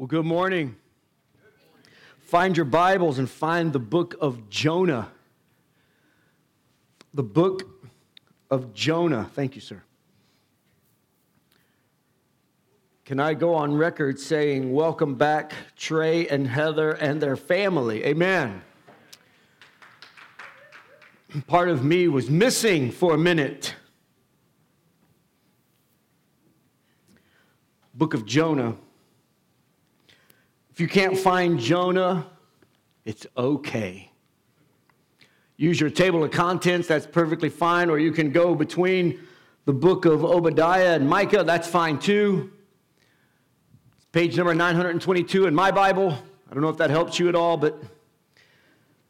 Well, good morning. Find your Bibles and find the book of Jonah. The book of Jonah. Thank you, sir. Can I go on record saying, Welcome back, Trey and Heather and their family? Amen. Part of me was missing for a minute. Book of Jonah. If you can't find Jonah, it's okay. Use your table of contents, that's perfectly fine, or you can go between the book of Obadiah and Micah, that's fine too. Page number 922 in my Bible. I don't know if that helps you at all, but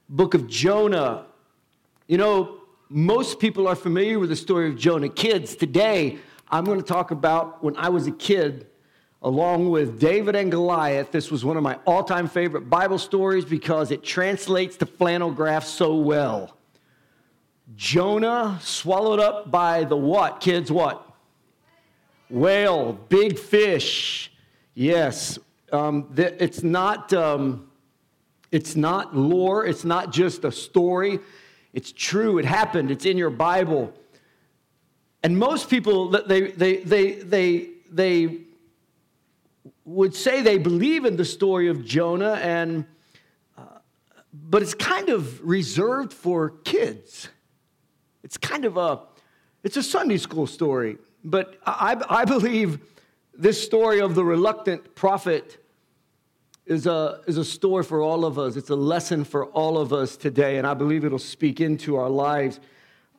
book of Jonah. You know, most people are familiar with the story of Jonah. Kids, today I'm going to talk about when I was a kid along with David and Goliath. This was one of my all time favorite Bible stories because it translates to flannel graph so well. Jonah swallowed up by the what? Kids, what? Whale, big fish. Yes. Um, it's not. Um, it's not lore. It's not just a story. It's true. It happened. It's in your Bible. And most people, they, they, they, they, they would say they believe in the story of Jonah, and, uh, but it's kind of reserved for kids. It's kind of a, it's a Sunday school story. But I, I believe this story of the reluctant prophet is a, is a story for all of us. It's a lesson for all of us today, and I believe it'll speak into our lives.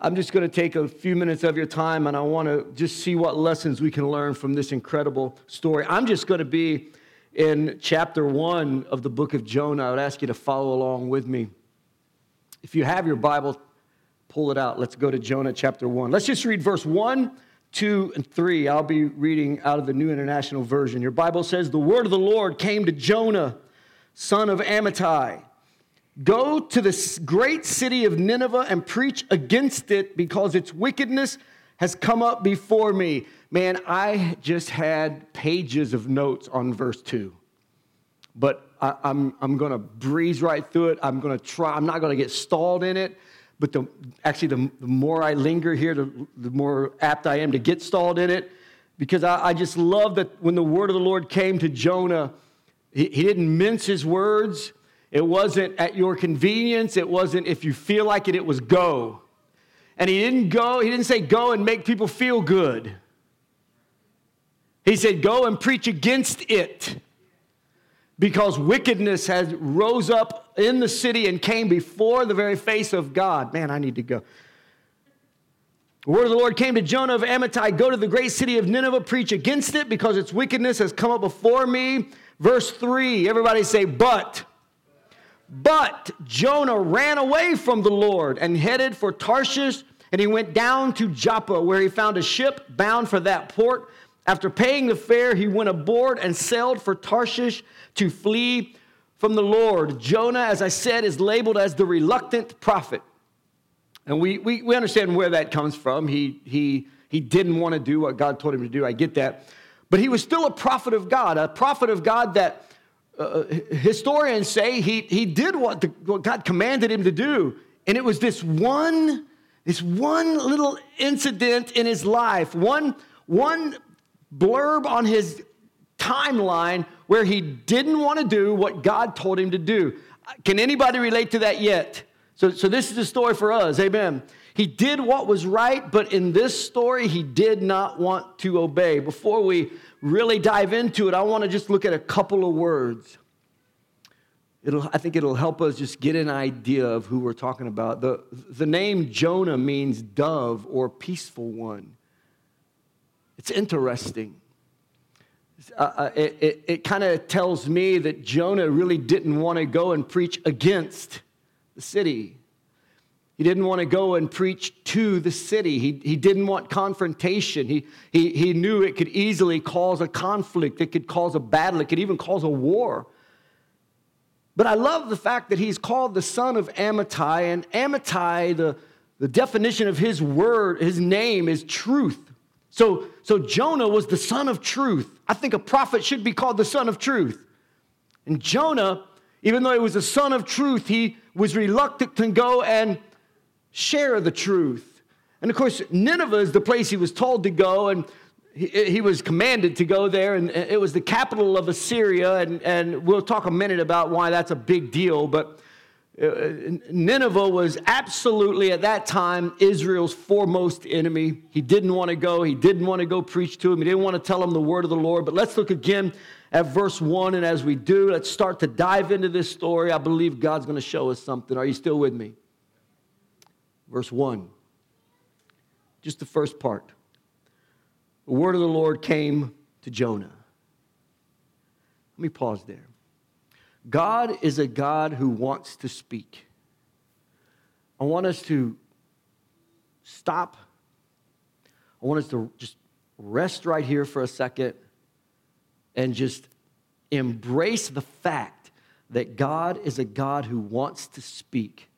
I'm just going to take a few minutes of your time and I want to just see what lessons we can learn from this incredible story. I'm just going to be in chapter one of the book of Jonah. I would ask you to follow along with me. If you have your Bible, pull it out. Let's go to Jonah chapter one. Let's just read verse one, two, and three. I'll be reading out of the New International Version. Your Bible says, The word of the Lord came to Jonah, son of Amittai Go to the great city of Nineveh and preach against it because its wickedness has come up before me. Man, I just had pages of notes on verse 2. But I, am I'm, I'm going to breeze right through it. I'm going to try, I'm not going to get stalled in it. But the, actually, the, the more I linger here, the, the more apt I am to get stalled in it. Because I, I just love that when the word of the Lord came to Jonah, he, he didn't mince his words. It wasn't at your convenience. It wasn't if you feel like it, it was go. And he didn't go, he didn't say go and make people feel good. He said go and preach against it because wickedness has rose up in the city and came before the very face of God. Man, I need to go. The word of the Lord came to Jonah of Amittai Go to the great city of Nineveh, preach against it because its wickedness has come up before me. Verse 3, everybody say, but. But Jonah ran away from the Lord and headed for Tarshish, and he went down to Joppa, where he found a ship bound for that port. After paying the fare, he went aboard and sailed for Tarshish to flee from the Lord. Jonah, as I said, is labeled as the reluctant prophet. And we, we, we understand where that comes from. He, he, he didn't want to do what God told him to do. I get that. But he was still a prophet of God, a prophet of God that uh, uh, historians say he, he did what, the, what God commanded him to do. And it was this one, this one little incident in his life, one, one blurb on his timeline where he didn't want to do what God told him to do. Can anybody relate to that yet? So, so this is the story for us. Amen. He did what was right, but in this story, he did not want to obey. Before we really dive into it, I want to just look at a couple of words. It'll, I think it'll help us just get an idea of who we're talking about. The, the name Jonah means dove or peaceful one. It's interesting. Uh, uh it it, it kind of tells me that Jonah really didn't want to go and preach against the city. He didn't want to go and preach to the city. He, he didn't want confrontation. He, he, he knew it could easily cause a conflict, it could cause a battle, it could even cause a war. But I love the fact that he's called the son of Amittai, and Amittai, the, the definition of his word, his name is truth. So, so Jonah was the son of truth. I think a prophet should be called the son of truth. And Jonah, even though he was a son of truth, he was reluctant to go and share the truth. And of course, Nineveh is the place he was told to go, and he, he was commanded to go there, and it was the capital of Assyria. And, and we'll talk a minute about why that's a big deal. But uh, Nineveh was absolutely at that time Israel's foremost enemy. He didn't want to go. He didn't want to go preach to him. He didn't want to tell him the word of the Lord. But let's look again at verse 1. And as we do, let's start to dive into this story. I believe God's going to show us something. Are you still with me? Verse 1. Just the first part. The word of the Lord came to Jonah. Let me pause there. God is a God who wants to speak. I want us to stop. I want us to just rest right here for a second and just embrace the fact that God is a God who wants to speak.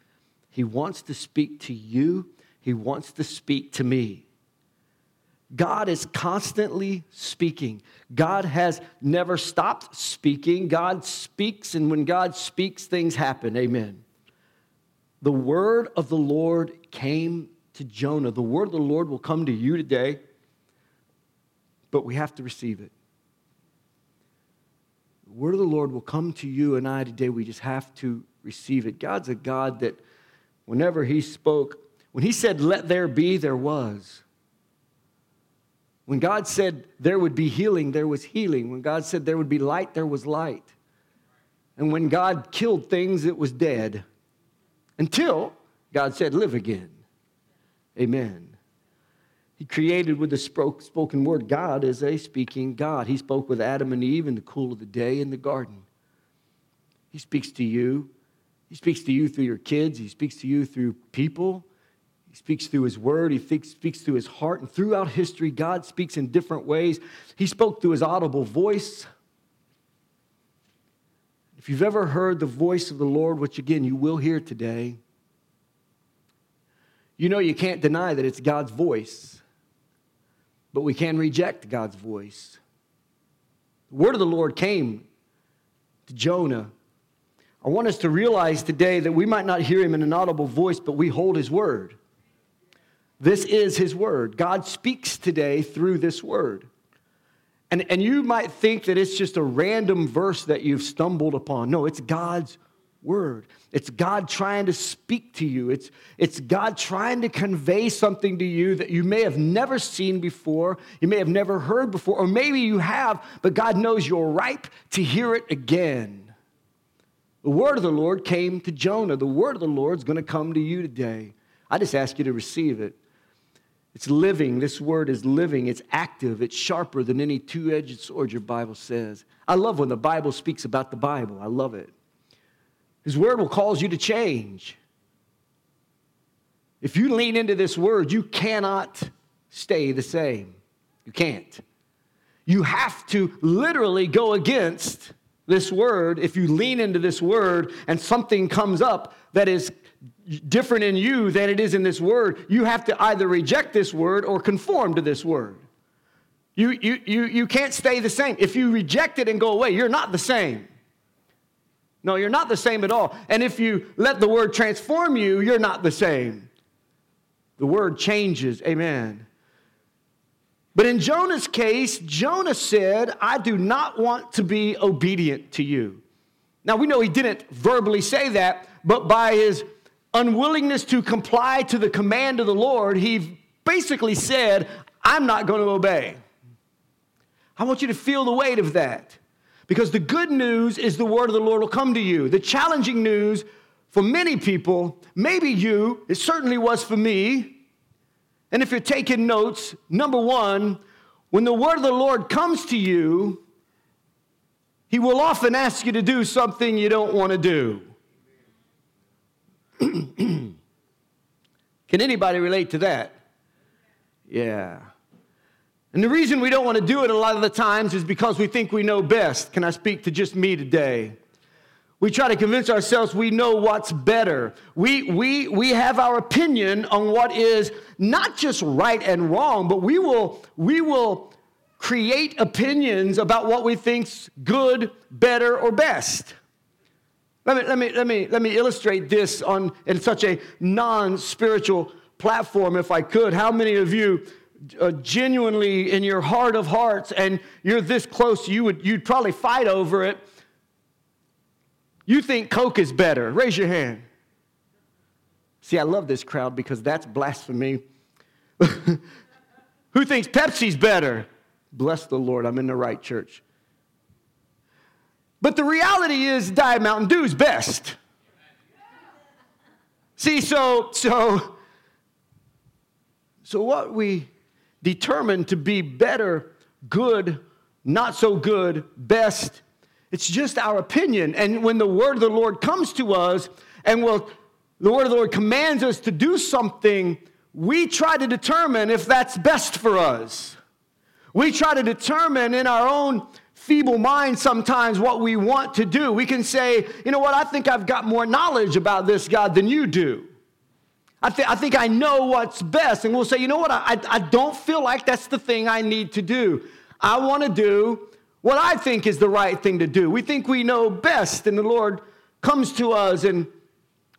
He wants to speak to you, He wants to speak to me. God is constantly speaking. God has never stopped speaking. God speaks, and when God speaks, things happen. Amen. The word of the Lord came to Jonah. The word of the Lord will come to you today, but we have to receive it. The word of the Lord will come to you and I today. We just have to receive it. God's a God that whenever He spoke, when He said, Let there be, there was. When God said there would be healing, there was healing. When God said there would be light, there was light. And when God killed things, it was dead. Until God said, live again. Amen. He created with the spoken word. God is a speaking God. He spoke with Adam and Eve in the cool of the day in the garden. He speaks to you. He speaks to you through your kids. He speaks to you through people. He speaks through his word, he speaks through his heart. And throughout history, God speaks in different ways. He spoke through his audible voice. If you've ever heard the voice of the Lord, which again you will hear today, you know you can't deny that it's God's voice, but we can reject God's voice. The word of the Lord came to Jonah. I want us to realize today that we might not hear him in an audible voice, but we hold his word. This is his word. God speaks today through this word. And, and you might think that it's just a random verse that you've stumbled upon. No, it's God's word. It's God trying to speak to you. It's, it's God trying to convey something to you that you may have never seen before, you may have never heard before, or maybe you have, but God knows you're ripe to hear it again. The word of the Lord came to Jonah. The word of the Lord is going to come to you today. I just ask you to receive it. It's living. This word is living. It's active. It's sharper than any two edged sword, your Bible says. I love when the Bible speaks about the Bible. I love it. His word will cause you to change. If you lean into this word, you cannot stay the same. You can't. You have to literally go against this word. If you lean into this word and something comes up that is different in you than it is in this word, you have to either reject this word or conform to this word. You, you, you, you can't stay the same. If you reject it and go away, you're not the same. No, you're not the same at all. And if you let the word transform you, you're not the same. The word changes. Amen. But in Jonah's case, Jonah said, I do not want to be obedient to you. Now, we know he didn't verbally say that, but by his unwillingness to comply to the command of the Lord, he basically said, I'm not going to obey. I want you to feel the weight of that. Because the good news is the word of the Lord will come to you. The challenging news for many people, maybe you, it certainly was for me. And if you're taking notes, number one, when the word of the Lord comes to you, he will often ask you to do something you don't want to do. Can anybody relate to that? Yeah. And the reason we don't want to do it a lot of the times is because we think we know best. Can I speak to just me today? We try to convince ourselves we know what's better. We, we, we have our opinion on what is not just right and wrong, but we will, we will create opinions about what we think's good, better, or best. Let me, let me, let me, let me illustrate this on, in such a non spiritual platform, if I could. How many of you uh, genuinely in your heart of hearts and you're this close, you would, you'd probably fight over it? You think Coke is better? Raise your hand. See, I love this crowd because that's blasphemy. Who thinks Pepsi's better? Bless the Lord, I'm in the right church. But the reality is, Diet Mountain Dew's best. See, so, so, so what we determine to be better, good, not so good, best, it's just our opinion. And when the word of the Lord comes to us and will the word of the Lord commands us to do something, we try to determine if that's best for us. We try to determine in our own feeble mind sometimes what we want to do. We can say, you know what, I think I've got more knowledge about this God than you do. I, th- I think I know what's best. And we'll say, you know what, I, I don't feel like that's the thing I need to do. I want to do what I think is the right thing to do. We think we know best, and the Lord comes to us and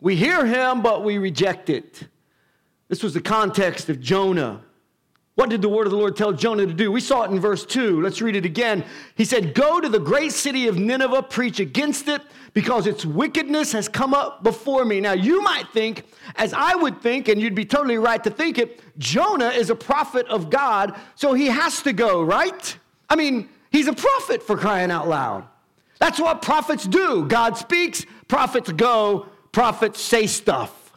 we hear him, but we reject it. This was the context of Jonah. What did the word of the Lord tell Jonah to do? We saw it in verse 2. Let's read it again. He said, Go to the great city of Nineveh, preach against it, because its wickedness has come up before me. Now, you might think, as I would think, and you'd be totally right to think it, Jonah is a prophet of God, so he has to go, right? I mean, he's a prophet for crying out loud. That's what prophets do. God speaks, prophets go, prophets say stuff.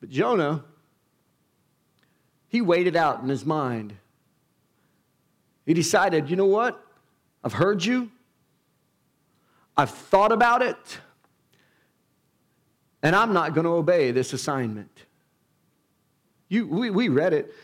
But Jonah, he weighed it out in his mind. He decided, you know what? I've heard you. I've thought about it. And I'm not going to obey this assignment. You, we, we read it.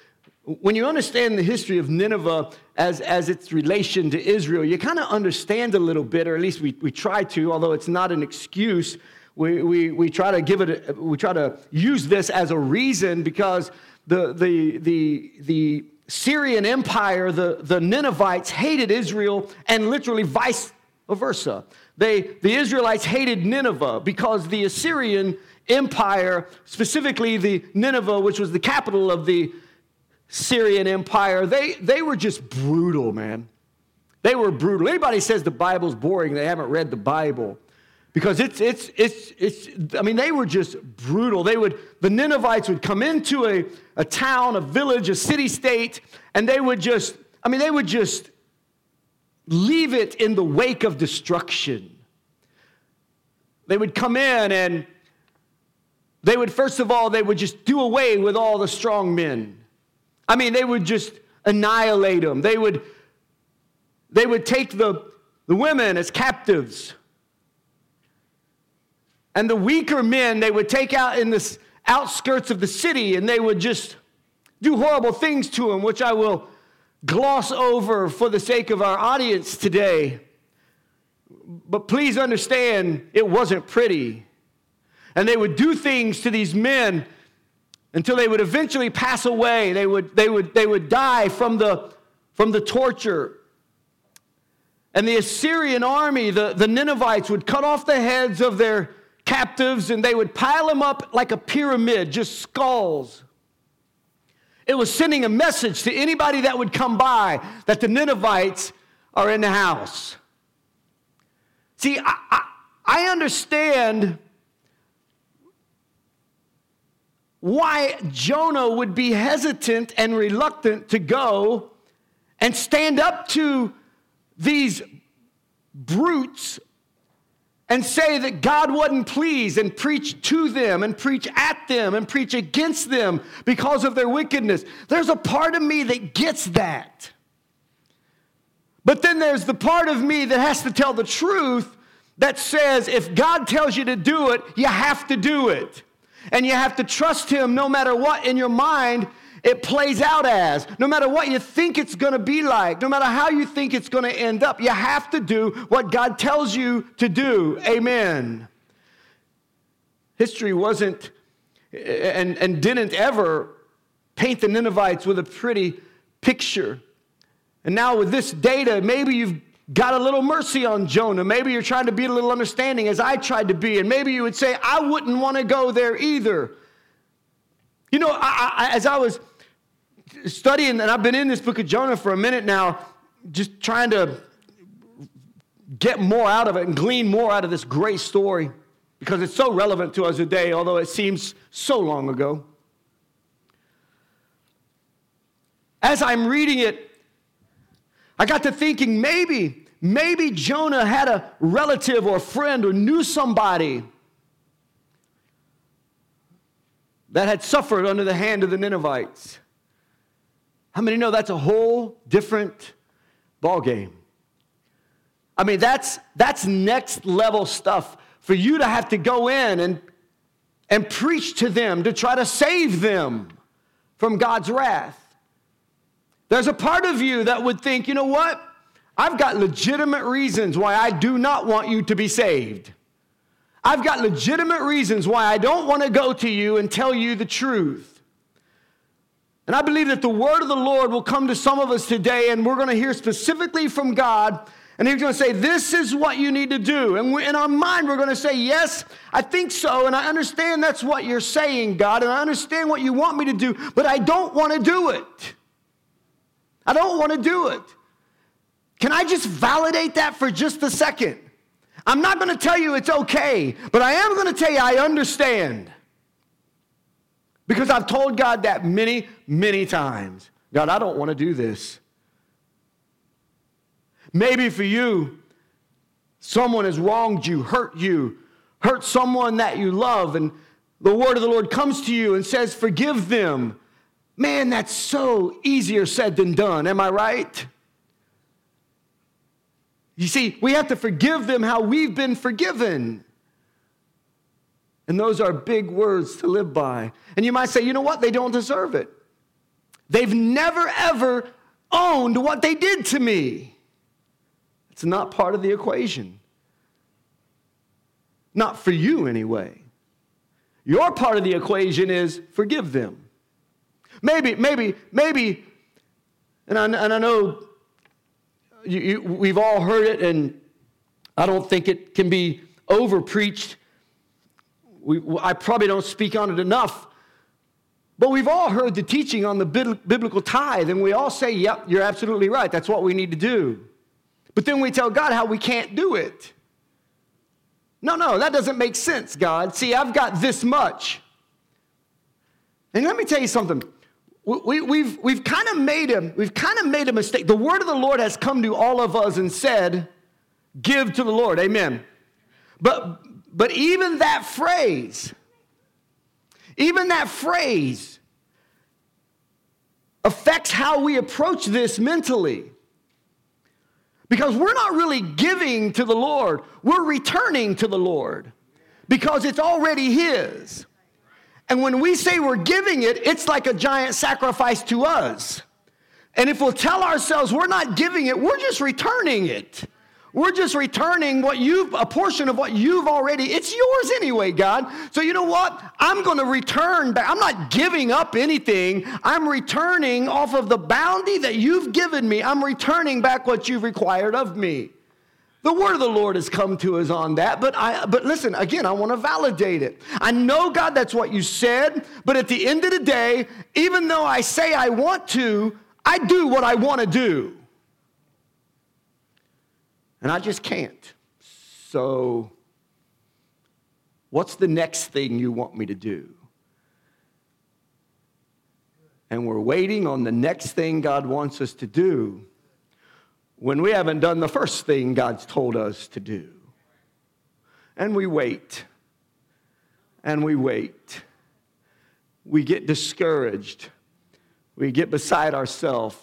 When you understand the history of Nineveh as, as its relation to Israel, you kind of understand a little bit, or at least we, we try to, although it's not an excuse we, we, we try to give it, we try to use this as a reason because the, the, the, the Syrian Empire, the, the Ninevites hated Israel and literally vice versa. They, the Israelites hated Nineveh because the Assyrian Empire, specifically the Nineveh, which was the capital of the Syrian Empire, they, they were just brutal, man. They were brutal. Anybody says the Bible's boring, they haven't read the Bible because it's it's it's it's i mean they were just brutal they would the ninevites would come into a, a town a village a city state and they would just i mean they would just leave it in the wake of destruction they would come in and they would first of all they would just do away with all the strong men i mean they would just annihilate them they would they would take the the women as captives and the weaker men they would take out in the outskirts of the city and they would just do horrible things to them, which I will gloss over for the sake of our audience today. But please understand, it wasn't pretty. And they would do things to these men until they would eventually pass away. They would, they would, they would die from the, from the torture. And the Assyrian army, the, the Ninevites, would cut off the heads of their captives and they would pile them up like a pyramid, just skulls. It was sending a message to anybody that would come by that the Ninevites are in the house. See, I, I, I understand why Jonah would be hesitant and reluctant to go and stand up to these brutes and say that God wasn't pleased and preach to them and preach at them and preach against them because of their wickedness. There's a part of me that gets that. But then there's the part of me that has to tell the truth that says if God tells you to do it, you have to do it. And you have to trust Him no matter what in your mind it plays out as. No matter what you think it's going to be like, no matter how you think it's going to end up, you have to do what God tells you to do. Amen. History wasn't and, and didn't ever paint the Ninevites with a pretty picture. And now, with this data, maybe you've got a little mercy on Jonah. Maybe you're trying to be a little understanding as I tried to be. And maybe you would say, I wouldn't want to go there either. You know, I, I, as I was studying, and I've been in this book of Jonah for a minute now, just trying to get more out of it and glean more out of this great story because it's so relevant to us today, although it seems so long ago. As I'm reading it, I got to thinking maybe, maybe Jonah had a relative or friend or knew somebody that had suffered under the hand of the Ninevites. How many know that's a whole different ballgame? I mean, that's, that's next level stuff for you to have to go in and, and preach to them to try to save them from God's wrath. There's a part of you that would think, you know what? I've got legitimate reasons why I do not want you to be saved. I've got legitimate reasons why I don't want to go to you and tell you the truth. And I believe that the word of the Lord will come to some of us today, and we're going to hear specifically from God. And He's going to say, This is what you need to do. And in our mind, we're going to say, Yes, I think so. And I understand that's what you're saying, God. And I understand what you want me to do, but I don't want to do it. I don't want to do it. Can I just validate that for just a second? I'm not going to tell you it's okay, but I am going to tell you I understand. Because I've told God that many, many times. God, I don't want to do this. Maybe for you, someone has wronged you, hurt you, hurt someone that you love, and the word of the Lord comes to you and says, Forgive them. Man, that's so easier said than done. Am I right? You see, we have to forgive them how we've been forgiven. And those are big words to live by. And you might say, you know what? They don't deserve it. They've never, ever owned what they did to me. It's not part of the equation. Not for you, anyway. Your part of the equation is forgive them. Maybe, maybe, maybe, and I, and I know you, you, we've all heard it, and I don't think it can be over preached. I probably don't speak on it enough. But we've all heard the teaching on the biblical tithe, and we all say, Yep, you're absolutely right. That's what we need to do. But then we tell God how we can't do it. No, no, that doesn't make sense, God. See, I've got this much. And let me tell you something we, we've, we've kind of made a we've kind of made a mistake. The word of the Lord has come to all of us and said, "Give to the Lord." Amen. But but even that phrase, even that phrase affects how we approach this mentally. Because we're not really giving to the Lord, we're returning to the Lord because it's already His. And when we say we're giving it, it's like a giant sacrifice to us. And if we'll tell ourselves we're not giving it, we're just returning it. We're just returning what you've, a portion of what you've already, it's yours anyway, God. So you know what? I'm going to return back. I'm not giving up anything. I'm returning off of the bounty that you've given me. I'm returning back what you've required of me. The word of the Lord has come to us on that, but I but listen, again, I want to validate it. I know God that's what you said, but at the end of the day, even though I say I want to, I do what I want to do. And I just can't. So what's the next thing you want me to do? And we're waiting on the next thing God wants us to do when we haven't done the first thing God's told us to do. And we wait. And we wait. We get discouraged. We get beside ourselves.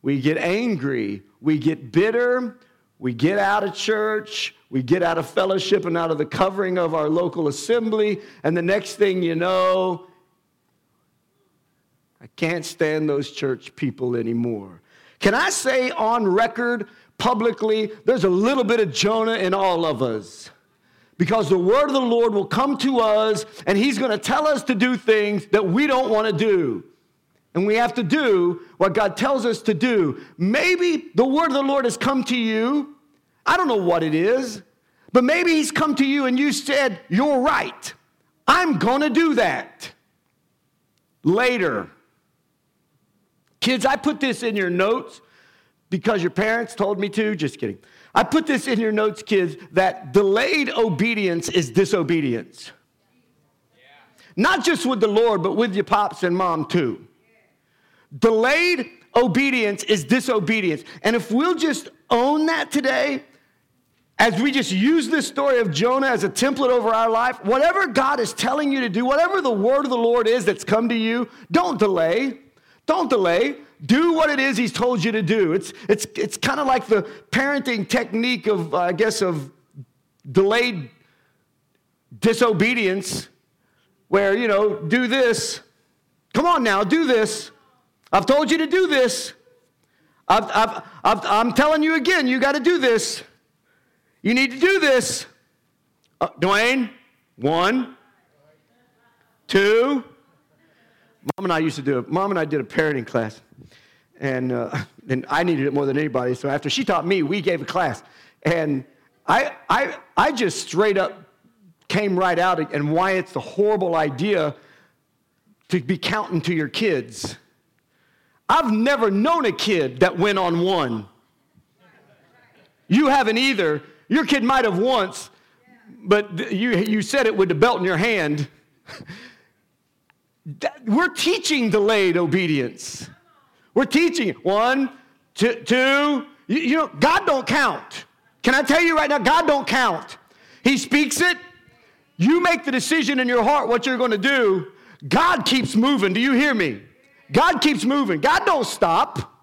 We get angry. We get bitter. We get out of church. We get out of fellowship and out of the covering of our local assembly. And the next thing you know, I can't stand those church people anymore. Can I say on record publicly, there's a little bit of Jonah in all of us? Because the word of the Lord will come to us and he's going to tell us to do things that we don't want to do. and we have to do what God tells us to do. Maybe the word of the Lord has come to you. I don't know what it is, but maybe He's come to you and you said, You're right. I'm going to do that. Later. Kids, I put this in your notes because your parents told me to. Just kidding. I put this in your notes, kids, that delayed obedience is disobedience. Not just with the Lord, but with your pops and mom too. Delayed obedience is disobedience. And if we'll just own that today, as we just use this story of Jonah as a template over our life, whatever God is telling you to do, whatever the word of the Lord is that's come to you, don't delay. Don't delay. Do what it is He's told you to do. It's, it's, it's kind of like the parenting technique of, uh, I guess, of delayed disobedience, where, you know, do this. Come on now, do this. I've told you to do this. I've, I've, I've, I'm telling you again, you got to do this. You need to do this. Uh, Dwayne, one, two. Mom and I used to do it. Mom and I did a parenting class, and uh, and I needed it more than anybody. So after she taught me, we gave a class, and I I I just straight up came right out and why it's a horrible idea to be counting to your kids. I've never known a kid that went on one. You haven't either. Your kid might have once, but you, you said it with the belt in your hand. We're teaching delayed obedience. We're teaching one, two, two. You, you know, God don't count. Can I tell you right now, God don't count. He speaks it. You make the decision in your heart what you're going to do. God keeps moving. Do you hear me? God keeps moving. God don't stop.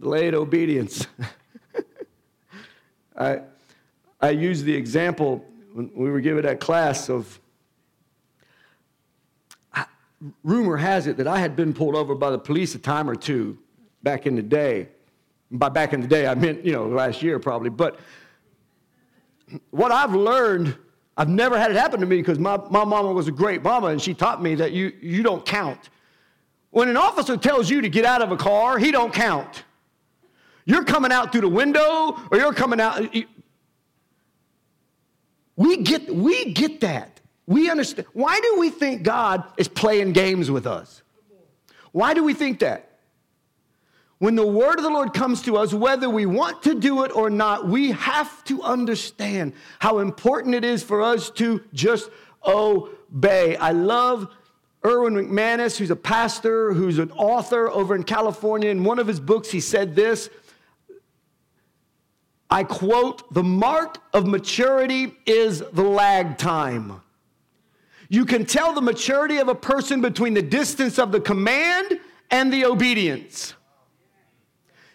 delayed obedience. I, I used the example when we were given that class of rumor has it that I had been pulled over by the police a time or two back in the day. By back in the day, I meant, you know, last year probably. But what I've learned, I've never had it happen to me because my, my mama was a great mama and she taught me that you, you don't count. When an officer tells you to get out of a car, he don't count. You're coming out through the window or you're coming out. We get, we get that. We understand. Why do we think God is playing games with us? Why do we think that? When the word of the Lord comes to us, whether we want to do it or not, we have to understand how important it is for us to just obey. I love Erwin McManus, who's a pastor, who's an author over in California. In one of his books, he said this I quote, the mark of maturity is the lag time. You can tell the maturity of a person between the distance of the command and the obedience.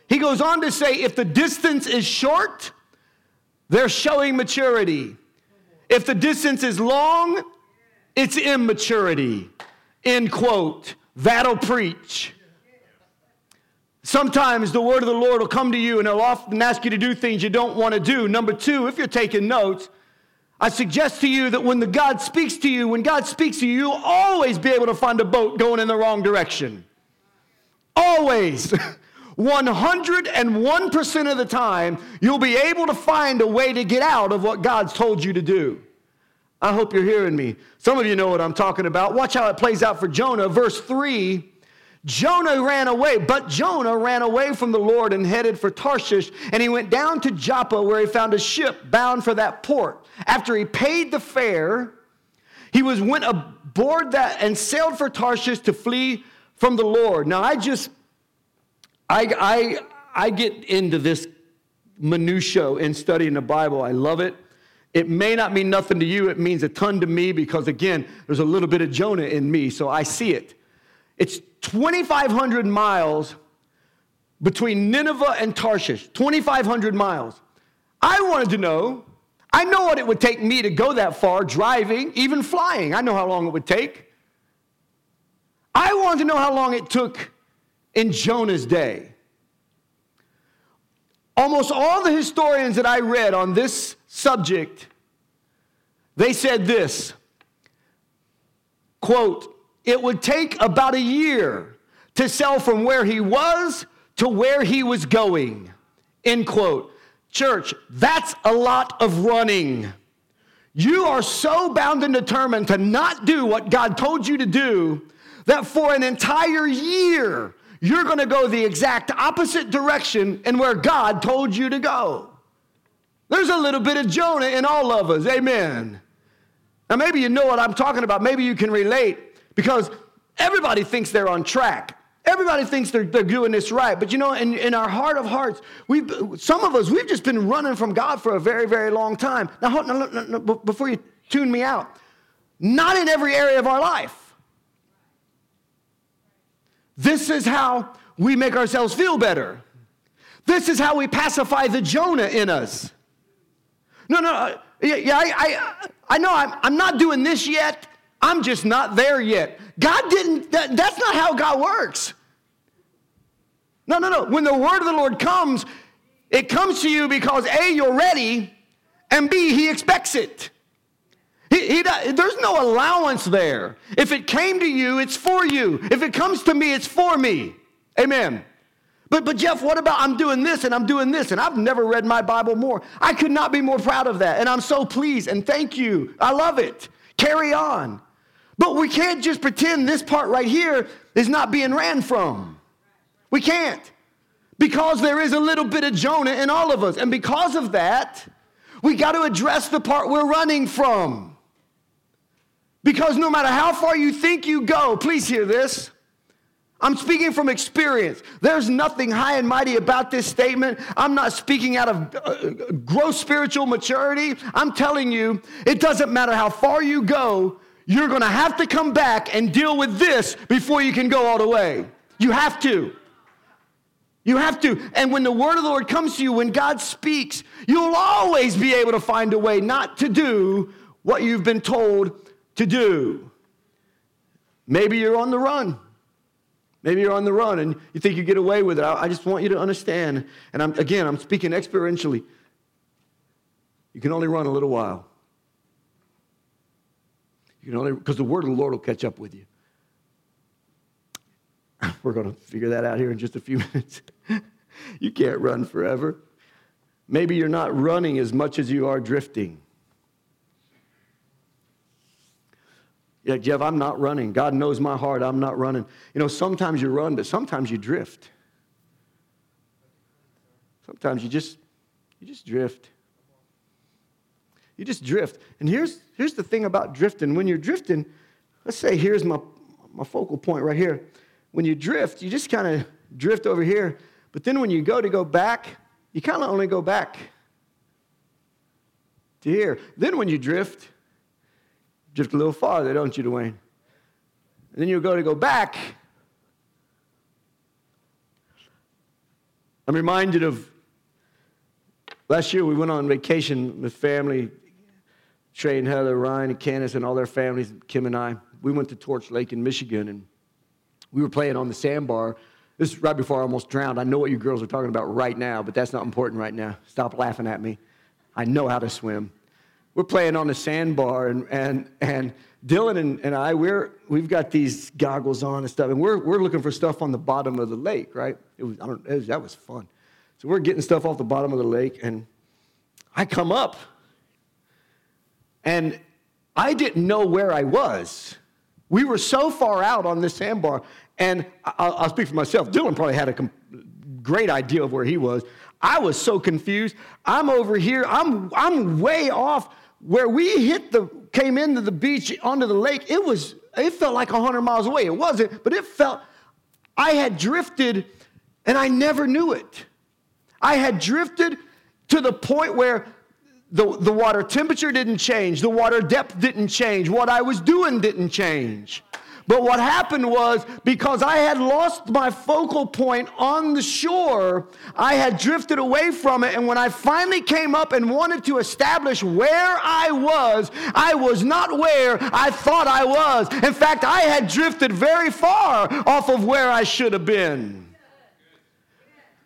He goes on to say if the distance is short, they're showing maturity. If the distance is long, it's immaturity. End quote. That'll preach. Sometimes the word of the Lord will come to you and it'll often ask you to do things you don't want to do. Number two, if you're taking notes, I suggest to you that when the God speaks to you, when God speaks to you, you'll always be able to find a boat going in the wrong direction. Always. 101% of the time, you'll be able to find a way to get out of what God's told you to do. I hope you're hearing me. Some of you know what I'm talking about. Watch how it plays out for Jonah. Verse 3 Jonah ran away, but Jonah ran away from the Lord and headed for Tarshish, and he went down to Joppa where he found a ship bound for that port. After he paid the fare, he was went aboard that and sailed for Tarshish to flee from the Lord. Now I just I I I get into this minutia in studying the Bible. I love it. It may not mean nothing to you, it means a ton to me because again, there's a little bit of Jonah in me, so I see it. It's 2,500 miles between Nineveh and Tarshish. 2,500 miles. I wanted to know, I know what it would take me to go that far driving, even flying. I know how long it would take. I wanted to know how long it took in Jonah's day. Almost all the historians that I read on this subject, they said this quote, it would take about a year to sell from where he was to where he was going, end quote. Church, that's a lot of running. You are so bound and determined to not do what God told you to do that for an entire year, you're to go the exact opposite direction in where God told you to go. There's a little bit of Jonah in all of us. Amen. Now, maybe you know what I'm talking about. Maybe you can relate because everybody thinks they're on track. Everybody thinks they're, they're doing this right. But you know, in, in our heart of hearts, we some of us, we've just been running from God for a very, very long time. Now, hold, no, no, no, before you tune me out, not in every area of our life. This is how we make ourselves feel better. This is how we pacify the Jonah in us. No, no, uh, yeah, yeah I, I, I know I'm, I'm not doing this yet. I'm just not there yet. God didn't, that, that's not how God works. No, no, no. When the word of the Lord comes, it comes to you because A, you're ready, and B, He expects it. He, he, there's no allowance there. If it came to you, it's for you. If it comes to me, it's for me. Amen. But, but Jeff, what about I'm doing this and I'm doing this and I've never read my Bible more. I could not be more proud of that. And I'm so pleased and thank you. I love it. Carry on. But we can't just pretend this part right here is not being ran from. We can't. Because there is a little bit of Jonah in all of us. And because of that, we got to address the part we're running from. Because no matter how far you think you go, please hear this. I'm speaking from experience. There's nothing high and mighty about this statement. I'm not speaking out of uh, gross spiritual maturity. I'm telling you, it doesn't matter how far you go, you're going to have to come back and deal with this before you can go all the way. You have to. You have to. And when the word of the Lord comes to you, when God speaks, you'll always be able to find a way not to do what you've been told to do. Maybe you're on the run. Maybe you're on the run and you think you get away with it. I, just want you to understand, and I'm, again, I'm speaking experientially. You can only run a little while. You can only, because the word of the Lord will catch up with you. We're going to figure that out here in just a few minutes. you can't run forever. Maybe you're not running as much as you are drifting. Yeah, Jeff, I'm not running. God knows my heart. I'm not running. You know, sometimes you run, but sometimes you drift. Sometimes you just you just drift. You just drift. And here's here's the thing about drifting. When you're drifting, let's say here's my my focal point right here. When you drift, you just kind of drift over here. But then when you go to go back, you kind of only go back to here. Then when you drift, drift a little farther, don't you, Dwayne? And then you go to go back. I'm reminded of last year we went on vacation with family, Trey and Heather, Ryan and Candace and all their families, Kim and I. We went to Torch Lake in Michigan and we were playing on the sandbar. This is right before I almost drowned. I know what you girls are talking about right now, but that's not important right now. Stop laughing at me. I know how to swim we're playing on the sandbar, and, and, and Dylan and, and I, we're, we've got these goggles on and stuff, and we're, we're looking for stuff on the bottom of the lake, right? It was, I don't, it was, that was fun. So we're getting stuff off the bottom of the lake, and I come up, and I didn't know where I was. We were so far out on this sandbar, and I'll, I'll speak for myself. Dylan probably had a com- great idea of where he was. I was so confused. I'm over here. I'm, I'm way off where we hit the came into the beach onto the lake it was it felt like 100 miles away it wasn't but it felt i had drifted and i never knew it i had drifted to the point where the, the water temperature didn't change the water depth didn't change what i was doing didn't change but what happened was because I had lost my focal point on the shore, I had drifted away from it. And when I finally came up and wanted to establish where I was, I was not where I thought I was. In fact, I had drifted very far off of where I should have been.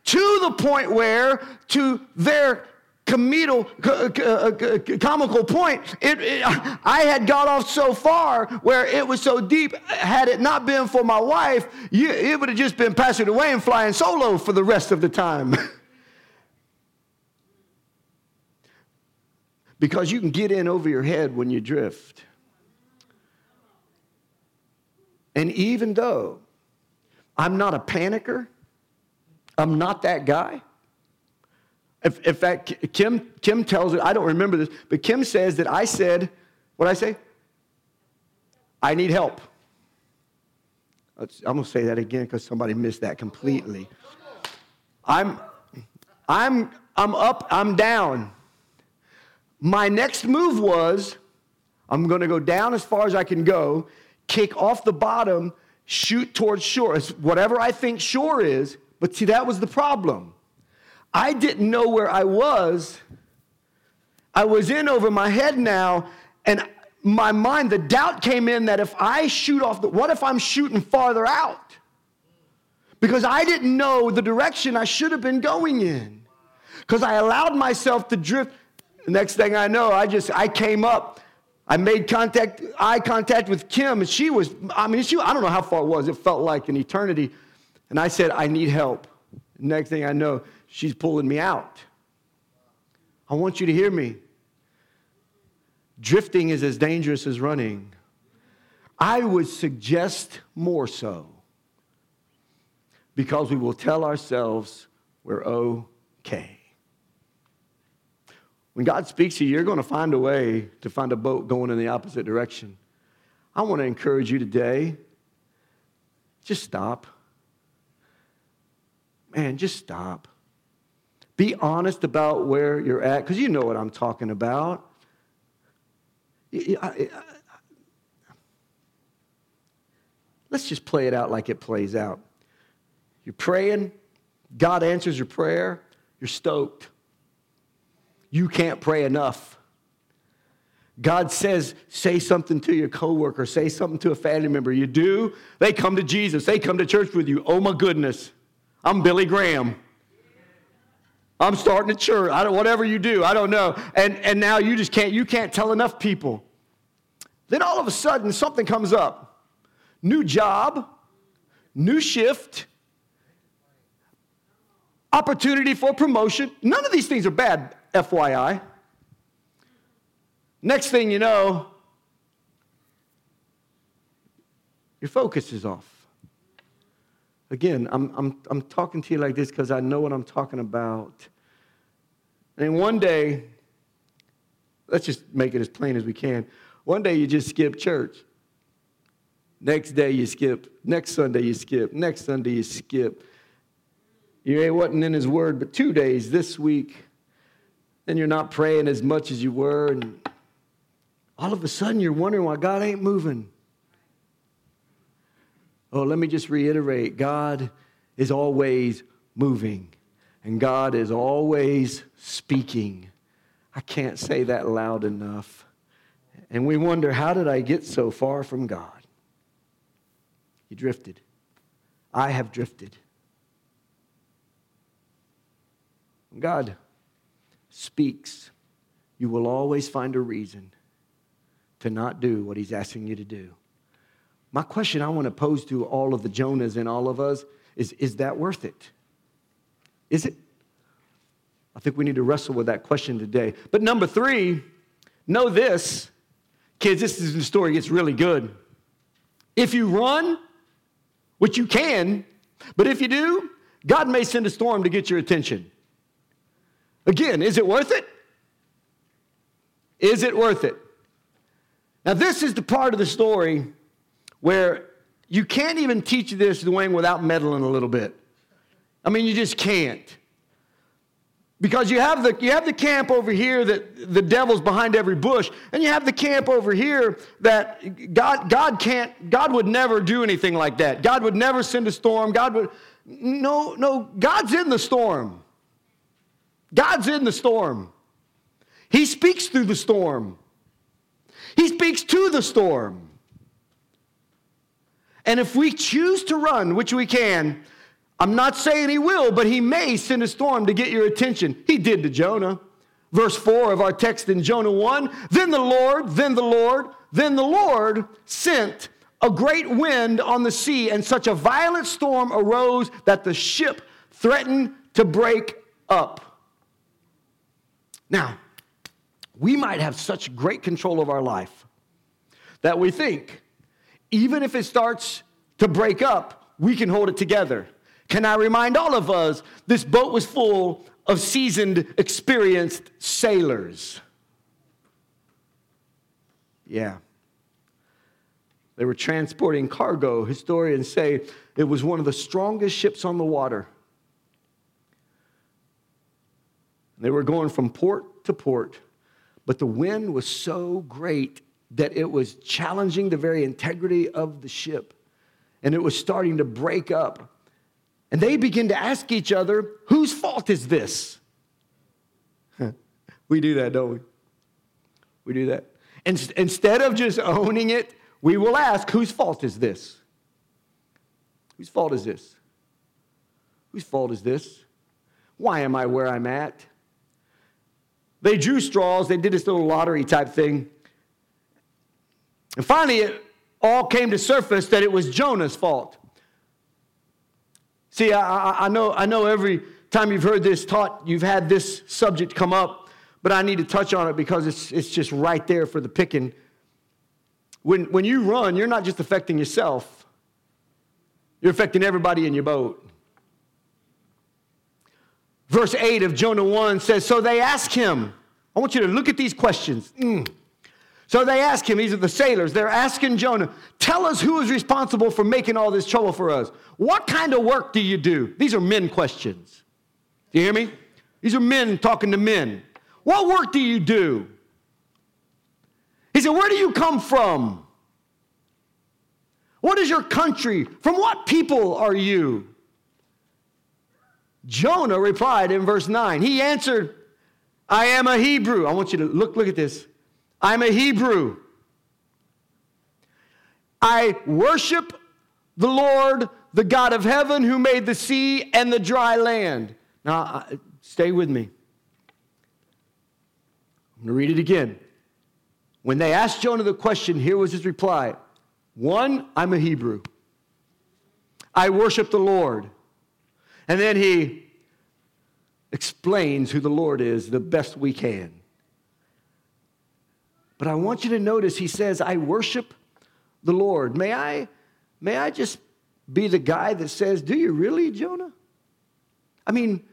To the point where, to their comedial, uh, comical point, it, it, I had got off so far where it was so deep. Had it not been for my wife, you, it would have just been Pastor Dwayne flying solo for the rest of the time. because you can get in over your head when you drift. And even though I'm not a panicker, I'm not that guy. In fact, Kim, Kim tells it, I don't remember this, but Kim says that I said, what I say? I need help. I'm going to say that again because somebody missed that completely. I'm, I'm, I'm up, I'm down. My next move was I'm going to go down as far as I can go, kick off the bottom, shoot towards shore. It's whatever I think shore is. But see, that was the problem. I didn't know where I was. I was in over my head now, and my mind, the doubt came in that if I shoot off the, what if I'm shooting farther out? Because I didn't know the direction I should have been going in. Because I allowed myself to drift. The next thing I know, I just, I came up. I made contact, eye contact with Kim, and she was, I mean, she, I don't know how far it was. It felt like an eternity. And I said, I need help. Next thing I know, she's pulling me out. I want you to hear me. Drifting is as dangerous as running. I would suggest more so because we will tell ourselves we're okay. When God speaks to you, you're going to find a way to find a boat going in the opposite direction. I want to encourage you today just stop. Man, just stop. Be honest about where you're at, because you know what I'm talking about. Let's just play it out like it plays out. You're praying, God answers your prayer, you're stoked you can't pray enough. God says, say something to your coworker, say something to a family member. You do, they come to Jesus, they come to church with you. Oh my goodness, I'm Billy Graham. I'm starting a church. I don't, whatever you do, I don't know. And, and now you just can't, you can't tell enough people. Then all of a sudden, something comes up new job, new shift, opportunity for promotion. None of these things are bad. FYI. Next thing you know, your focus is off. Again, I'm, I'm, I'm talking to you like this because I know what I'm talking about. And one day, let's just make it as plain as we can. One day you just skip church. Next day you skip. Next Sunday you skip. Next Sunday you skip. You ain't wasn't in his word, but two days this week then you're not praying as much as you were, and all of a sudden you're wondering why God ain't moving. Oh, let me just reiterate God is always moving, and God is always speaking. I can't say that loud enough. And we wonder, how did I get so far from God? You drifted. I have drifted. God speaks, you will always find a reason to not do what he's asking you to do. My question I want to pose to all of the Jonahs and all of us is Is that worth it? Is it? I think we need to wrestle with that question today. But number three, know this. Kids, this is the story gets really good. If you run, which you can, but if you do, God may send a storm to get your attention. Again, is it worth it? Is it worth it? Now, this is the part of the story where you can't even teach this, Dwayne, without meddling a little bit. I mean, you just can't. Because you have, the, you have the camp over here that the devil's behind every bush, and you have the camp over here that God, God can't, God would never do anything like that. God would never send a storm. God would, no, no, God's in the storm. God's in the storm. He speaks through the storm. He speaks to the storm. And if we choose to run, which we can, I'm not saying he will, but he may send a storm to get your attention. He did to Jonah. verse 4 of our text in Jonah 1. Then the Lord, then the Lord, then the Lord sent a great wind on the sea, and such a violent storm arose that the ship threatened to break up. Now, we might have such great control of our life that we think, even if it starts to break up, we can hold it together. Can I remind all of us this boat was full of seasoned, experienced sailors? Yeah. They were transporting cargo. Historians say it was one of the strongest ships on the water. They were going from port to port, but the wind was so great that it was challenging the very integrity of the ship, and it was starting to break up. And they begin to ask each other, whose fault is this? we do that, don't we? We do that. And instead of just owning it, we will ask, whose fault is this? Whose fault is this? Whose fault is this? Why am I where I'm at? They drew straws, they did this little lottery type thing. And finally, it all came to surface that it was Jonah's fault. See, I, I, know, I know every time you've heard this taught, you've had this subject come up, but I need to touch on it because it's, it's just right there for the picking. When, when you run, you're not just affecting yourself, you're affecting everybody in your boat. Verse 8 of Jonah 1 says, So they ask him, I want you to look at these questions. Mm. So they ask him, these are the sailors, they're asking Jonah, tell us who is responsible for making all this trouble for us. What kind of work do you do? These are men questions. Do you hear me? These are men talking to men. What work do you do? He said, Where do you come from? What is your country? From what people are you? Jonah replied in verse 9. He answered, I am a Hebrew. I want you to look, look at this. I'm a Hebrew. I worship the Lord, the God of heaven, who made the sea and the dry land. Now, uh, stay with me. I'm going to read it again. When they asked Jonah the question, here was his reply One, I'm a Hebrew. I worship the Lord. And then he explains who the Lord is the best we can. But I want you to notice he says, I worship the Lord. May I, may I just be the guy that says, Do you really, Jonah? I mean,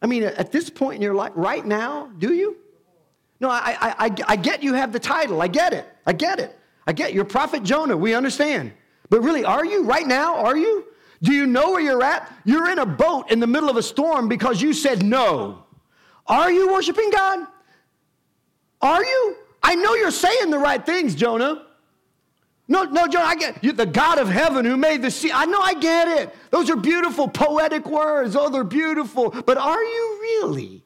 I mean, at this point in your life, right now, do you? No, I, I, I, I get you have the title. I get it. I get it. I get you're prophet Jonah. We understand. But really, are you right now? Are you? Do you know where you're at? You're in a boat in the middle of a storm because you said no. Are you worshiping God? Are you? I know you're saying the right things, Jonah. No, no, Jonah, I get you, the God of heaven who made the sea. I know I get it. Those are beautiful poetic words. Oh, they're beautiful. But are you really?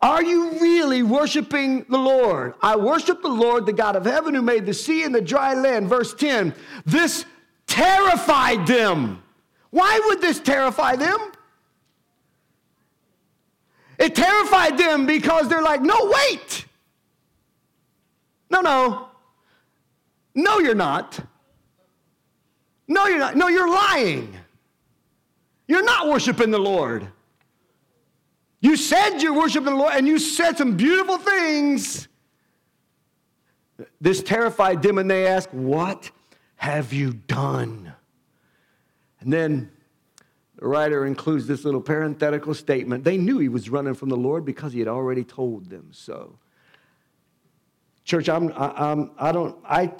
Are you really worshiping the Lord? I worship the Lord, the God of heaven who made the sea and the dry land. Verse 10 This terrified them. Why would this terrify them? It terrified them because they're like, no, wait. No, no. No, you're not. No, you're not. No, you're lying. You're not worshiping the Lord. You said you're worshiping the Lord and you said some beautiful things. This terrified and they asked, What have you done? And then the writer includes this little parenthetical statement. They knew he was running from the Lord because he had already told them so. Church, I'm, I, I'm, I don't, I,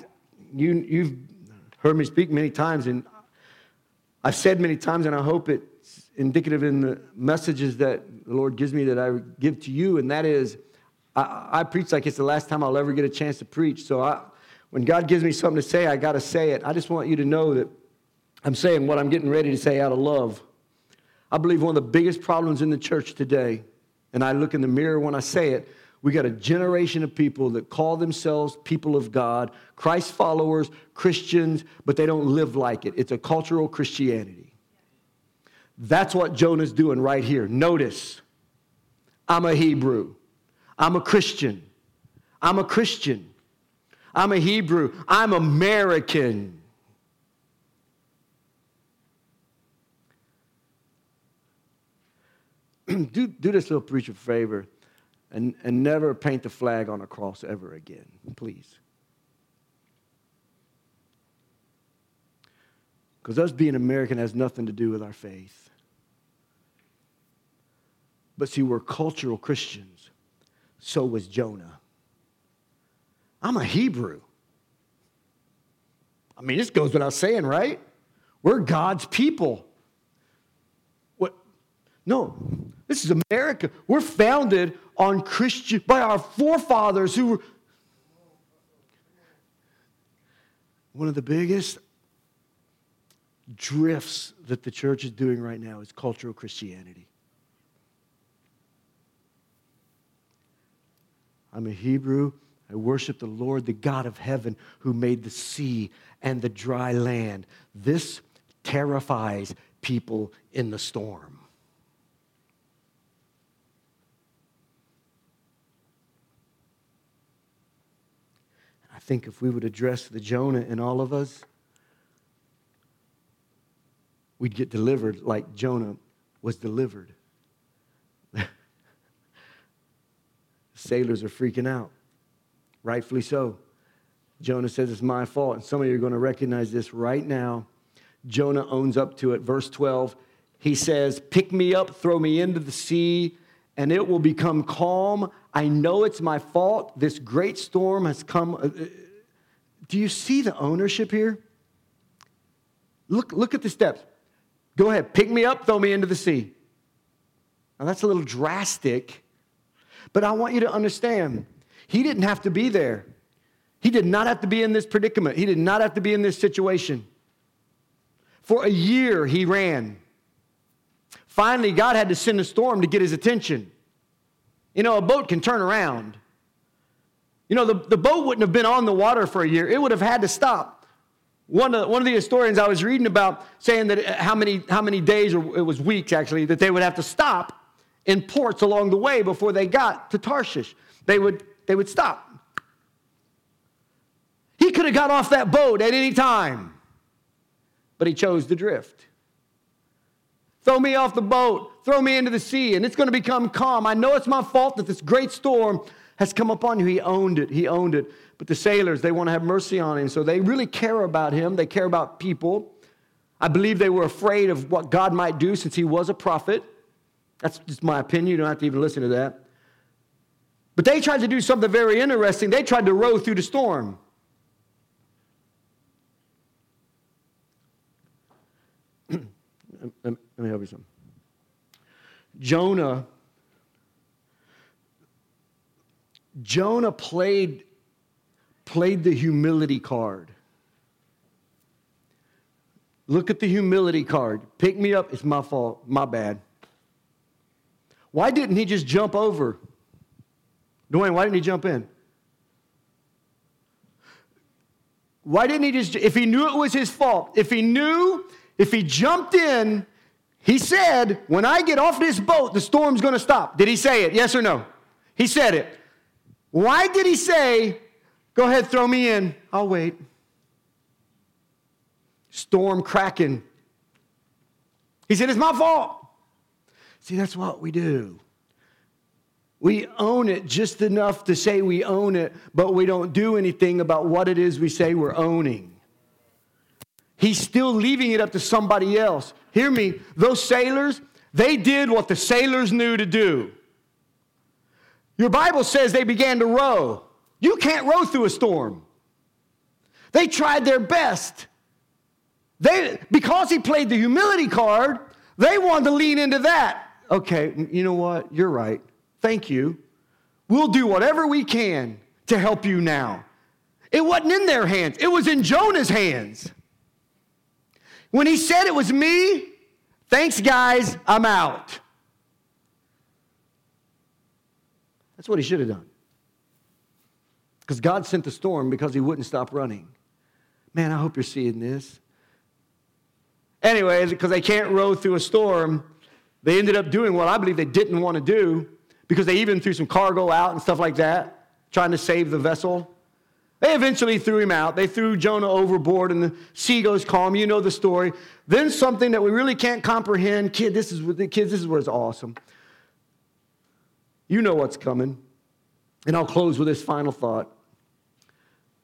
you, you've heard me speak many times, and I've said many times, and I hope it's indicative in the messages that the Lord gives me that I give to you, and that is, I, I preach like it's the last time I'll ever get a chance to preach. So I, when God gives me something to say, I got to say it. I just want you to know that I'm saying what I'm getting ready to say out of love. I believe one of the biggest problems in the church today, and I look in the mirror when I say it, we got a generation of people that call themselves people of God, Christ followers, Christians, but they don't live like it. It's a cultural Christianity. That's what Jonah's doing right here. Notice, I'm a Hebrew. I'm a Christian. I'm a Christian. I'm a Hebrew. I'm American. do, do this little preacher a favor and, and never paint the flag on a cross ever again, please. Because us being American has nothing to do with our faith. But see, we're cultural Christians. So was Jonah. I'm a Hebrew. I mean, this goes without saying, right? We're God's people. What? No, this is America. We're founded on Christian by our forefathers who were one of the biggest drifts that the church is doing right now is cultural Christianity. I'm a Hebrew. I worship the Lord, the God of heaven, who made the sea and the dry land. This terrifies people in the storm. I think if we would address the Jonah in all of us, we'd get delivered like Jonah was delivered. Sailors are freaking out, rightfully so. Jonah says, It's my fault. And some of you are going to recognize this right now. Jonah owns up to it. Verse 12, he says, Pick me up, throw me into the sea, and it will become calm. I know it's my fault. This great storm has come. Uh, uh, do you see the ownership here? Look, look at the steps. Go ahead, pick me up, throw me into the sea. Now that's a little drastic, but I want you to understand he didn't have to be there. He did not have to be in this predicament. He did not have to be in this situation. For a year, he ran. Finally, God had to send a storm to get his attention. You know, a boat can turn around. You know, the, the boat wouldn't have been on the water for a year, it would have had to stop. One of, one of the historians I was reading about saying that uh, how many, how many days, or it was weeks actually, that they would have to stop in ports along the way before they got to Tarshish. They would, they would stop. He could have got off that boat at any time, but he chose to drift. Throw me off the boat, throw me into the sea, and it's going to become calm. I know it's my fault that this great storm has come upon you. He owned it. He owned it. But the sailors, they want to have mercy on him. So they really care about him. They care about people. I believe they were afraid of what God might do since he was a prophet. That's just my opinion. You don't have to even listen to that. But they tried to do something very interesting. They tried to row through the storm. Let me help you some. Jonah, Jonah played, played the humility card. Look at the humility card. Pick me up. It's my fault. My bad. Why didn't he just jump over? Dwayne, why didn't he jump in? Why didn't he just, if he knew it was his fault, if he knew if he jumped in, he said, When I get off this boat, the storm's to stop. Did he say it? Yes or no? He said it. Why did he say, Go ahead, throw me in? I'll wait. Storm cracking. He said, It's my fault. See, that's what we do. We own it just enough to say we own it, but we don't do anything about what it is we say we're owning. He's still leaving it up to somebody else. Hear me, those sailors, they did what the sailors knew to do. Your Bible says they began to row. You can't row through a storm. They tried their best. They, because he played the humility card, they wanted to lean into that. Okay, you know what? You're right. Thank you. We'll do whatever we can to help you now. It wasn't in their hands, it was in Jonah's hands. When he said it was me, thanks, guys, I'm out. That's what he should have done. Because God sent the storm because he wouldn't stop running. Man, I hope you're seeing this. Anyways, because they can't row through a storm, they ended up doing what I believe they didn't want to do because they even threw some cargo out and stuff like that, trying to save the vessel. They eventually threw him out. They threw Jonah overboard, and the sea goes calm. You know the story. Then something that we really can't comprehend. Kid, this is kids. This is where it's awesome. You know what's coming, and I'll close with this final thought.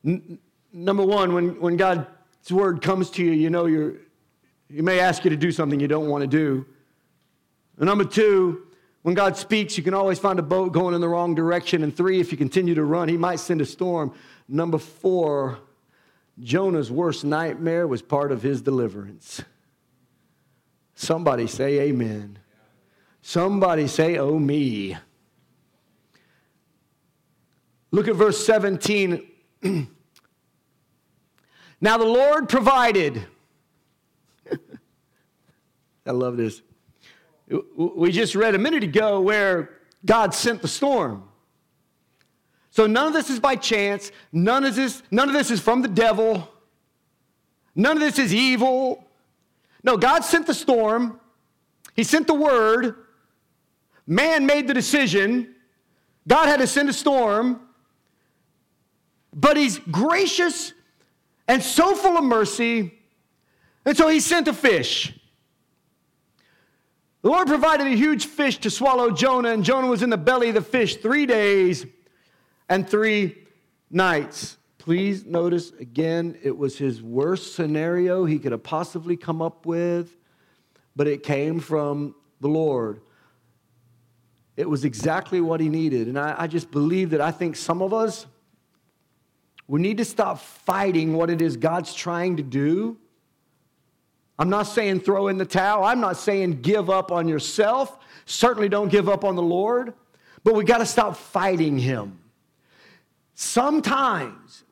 N- number one, when when God's word comes to you, you know you're. You may ask you to do something you don't want to do. And number two, when God speaks, you can always find a boat going in the wrong direction. And three, if you continue to run, He might send a storm. Number four, Jonah's worst nightmare was part of his deliverance. Somebody say amen. Somebody say, oh, me. Look at verse 17. now the Lord provided. I love this. We just read a minute ago where God sent the storm. So none of this is by chance. None of this, none of this is from the devil. None of this is evil. No, God sent the storm. He sent the word. Man made the decision. God had to send a storm. But he's gracious and so full of mercy. And so he sent a fish. The Lord provided a huge fish to swallow Jonah, and Jonah was in the belly of the fish three days and three nights. Please notice again, it was his worst scenario he could have possibly come up with, but it came from the Lord. It was exactly what he needed. And I, I just believe that I think some of us, we need to stop fighting what it is God's trying to do. I'm not saying throw in the towel. I'm not saying give up on yourself. Certainly don't give up on the Lord. But we got to stop fighting him. Sometimes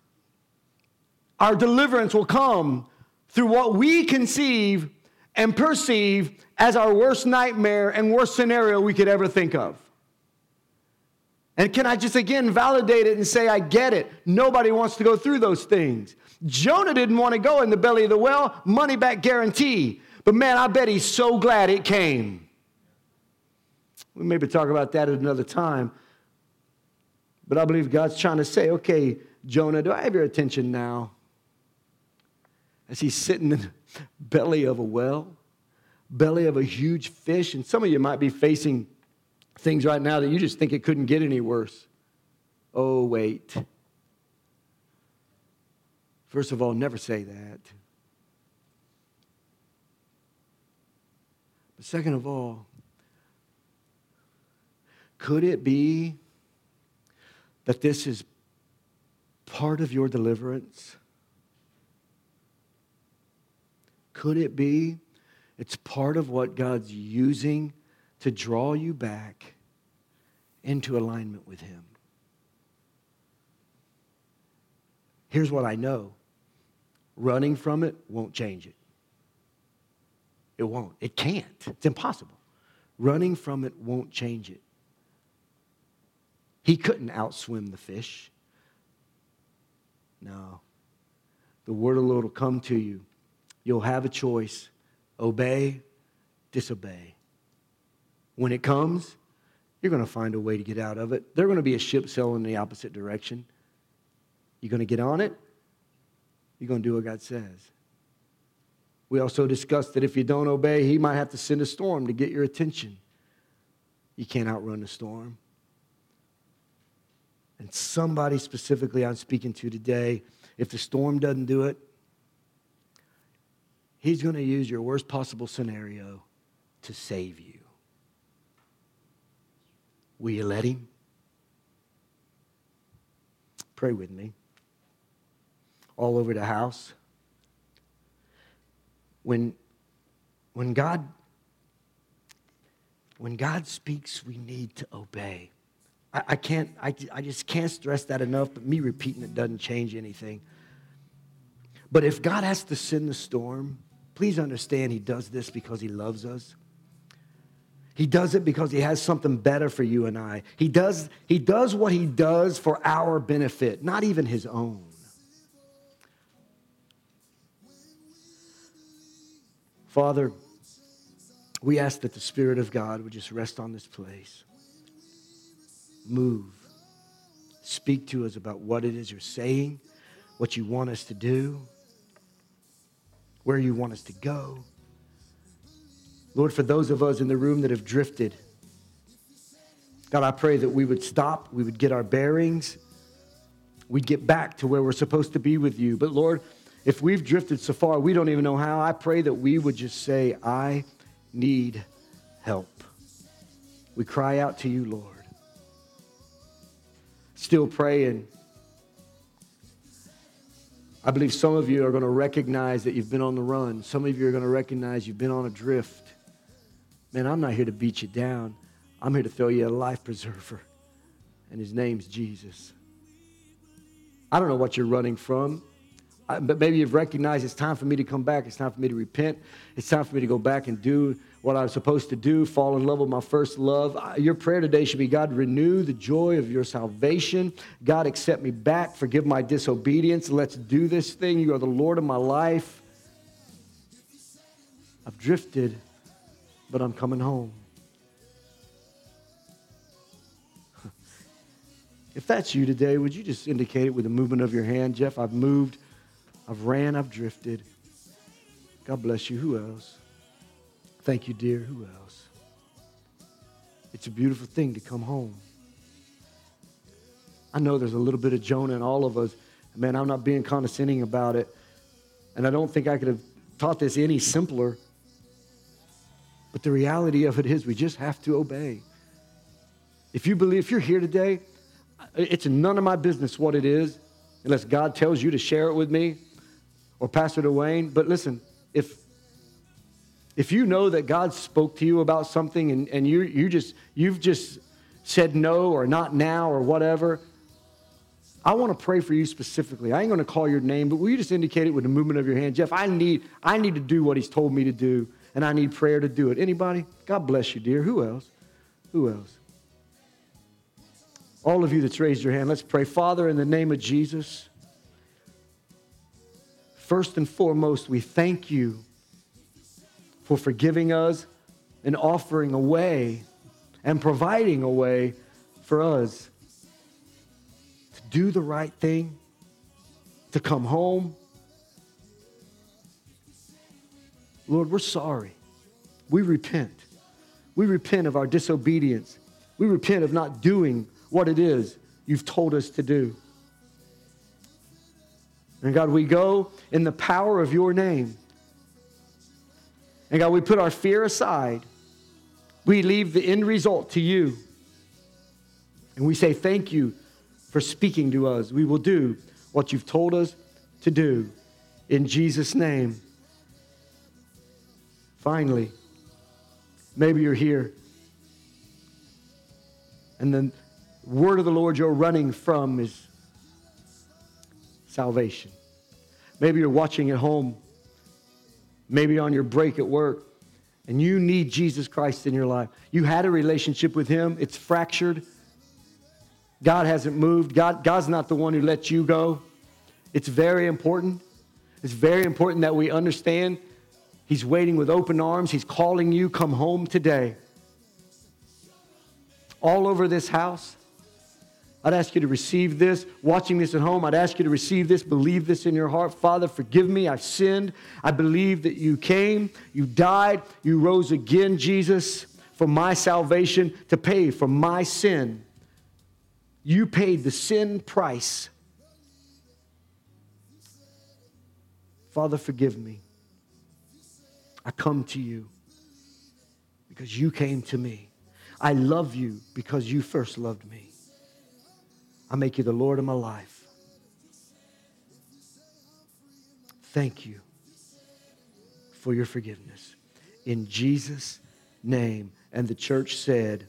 our deliverance will come through what we conceive and perceive as our worst nightmare and worst scenario we could ever think of. And can I just again validate it and say, I get it? Nobody wants to go through those things. Jonah didn't want to go in the belly of the well, money back guarantee. But man, I bet he's so glad it came. We maybe talk about that at another time. But I believe God's trying to say, okay, Jonah, do I have your attention now? As he's sitting in the belly of a well, belly of a huge fish, and some of you might be facing things right now that you just think it couldn't get any worse. Oh, wait. First of all, never say that. But second of all, could it be that this is part of your deliverance? Could it be it's part of what God's using to draw you back into alignment with Him? Here's what I know running from it won't change it. It won't. It can't. It's impossible. Running from it won't change it. He couldn't outswim the fish. No. The word of the Lord will come to you. You'll have a choice obey, disobey. When it comes, you're going to find a way to get out of it. There's going to be a ship sailing in the opposite direction. You're going to get on it, you're going to do what God says. We also discussed that if you don't obey, He might have to send a storm to get your attention. You can't outrun the storm. And somebody specifically I'm speaking to today, if the storm doesn't do it, he's going to use your worst possible scenario to save you. Will you let him? Pray with me. All over the house. When, when God when God speaks, we need to obey. I, I can't, I, I just can't stress that enough, but me repeating it doesn't change anything. But if God has to send the storm, please understand He does this because He loves us. He does it because he has something better for you and I. He does, he does what he does for our benefit, not even his own. Father, we ask that the Spirit of God would just rest on this place. Move. Speak to us about what it is you're saying, what you want us to do, where you want us to go. Lord, for those of us in the room that have drifted, God, I pray that we would stop, we would get our bearings, we'd get back to where we're supposed to be with you. But Lord, if we've drifted so far, we don't even know how, I pray that we would just say, I need help. We cry out to you, Lord. Still praying. I believe some of you are going to recognize that you've been on the run. Some of you are going to recognize you've been on a drift. Man, I'm not here to beat you down. I'm here to throw you a life preserver, and his name's Jesus. I don't know what you're running from, but maybe you've recognized it's time for me to come back. It's time for me to repent. It's time for me to go back and do what I'm supposed to do, fall in love with my first love. Your prayer today should be God, renew the joy of your salvation. God, accept me back. Forgive my disobedience. Let's do this thing. You are the Lord of my life. I've drifted but I'm coming home. If that's you today, would you just indicate it with a movement of your hand? Jeff, I've moved, I've ran, I've drifted. God bless you. Who else? Thank you, dear. Who else? It's a beautiful thing to come home. I know there's a little bit of Jonah in all of us. Man, I'm not being condescending about it. And I don't think I could have taught this any simpler. But the reality of it is, we just have to obey. If you believe, if you're here today, it's none of my business what it is, unless God tells you to share it with me or Pastor Dwayne. But listen, if if you know that God spoke to you about something and, and you you just you've just said no or not now or whatever, I want to pray for you specifically. I ain't going to call your name, but will you just indicate it with a movement of your hand? Jeff, I need I need to do what he's told me to do and I need prayer to do it. Anybody? God bless you, dear. Who else? Who else? All of you that's raised your hand, let's pray. Father, in the name of Jesus, first and foremost, we thank you for forgiving us and offering a way and providing a way for us to do the right thing, to come home, Lord, we're sorry. We repent. We repent of our disobedience. We repent of not doing what it is you've told us to do. And God, we go in the power of your name. And God, we put our fear aside. We leave the end result to you. And we say, Thank you for speaking to us. We will do what you've told us to do. In Jesus' name. Finally, maybe you're here and the word of the Lord you're running from is salvation. Maybe you're watching at home, maybe on your break at work, and you need Jesus Christ in your life. You had a relationship with Him, it's fractured. God hasn't moved. God, God's not the one who let you go. It's very important. It's very important that we understand He's waiting with open arms. He's calling you, come home today. All over this house, I'd ask you to receive this. Watching this at home, I'd ask you to receive this, believe this in your heart. Father, forgive me. I've sinned. I believe that you came, you died, you rose again, Jesus, for my salvation, to pay for my sin. You paid the sin price. Father, forgive me. I come to you because you came to me. I love you because you first loved me. I make you the Lord of my life. Thank you for your forgiveness. In Jesus' name. And the church said,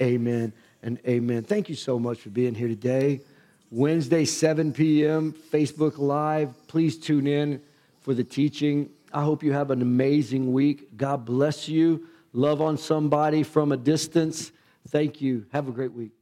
Amen and amen. Thank you so much for being here today. Wednesday, 7 p.m., Facebook Live. Please tune in for the teaching. I hope you have an amazing week. God bless you. Love on somebody from a distance. Thank you. Have a great week.